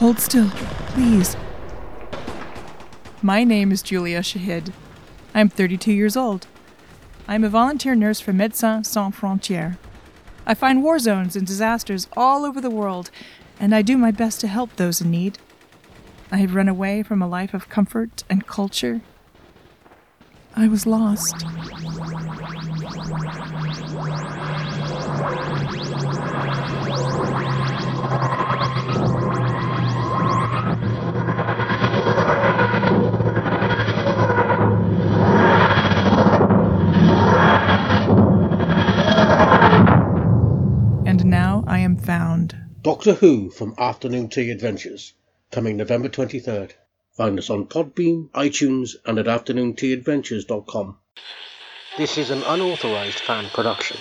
Hold still, please. My name is Julia Shahid. I'm 32 years old. I'm a volunteer nurse for Médecins Sans Frontières. I find war zones and disasters all over the world, and I do my best to help those in need. I have run away from a life of comfort and culture. I was lost. I am found. Doctor Who from Afternoon Tea Adventures, coming November 23rd. Find us on Podbean, iTunes, and at afternoonteaadventures.com. This is an unauthorized fan production.